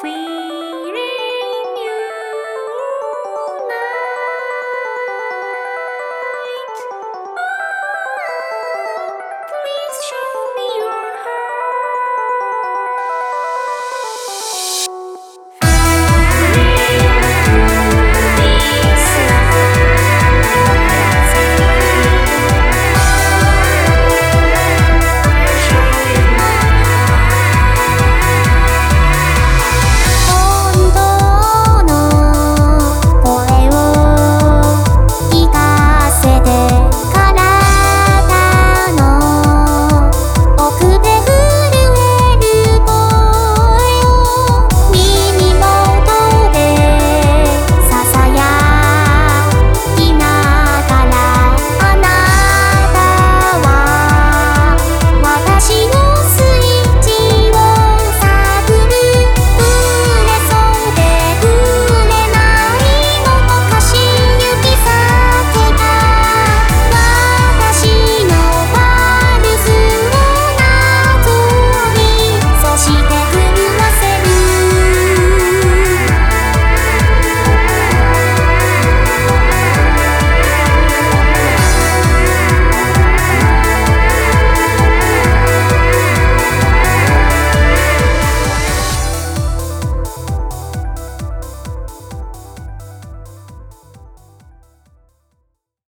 Flee.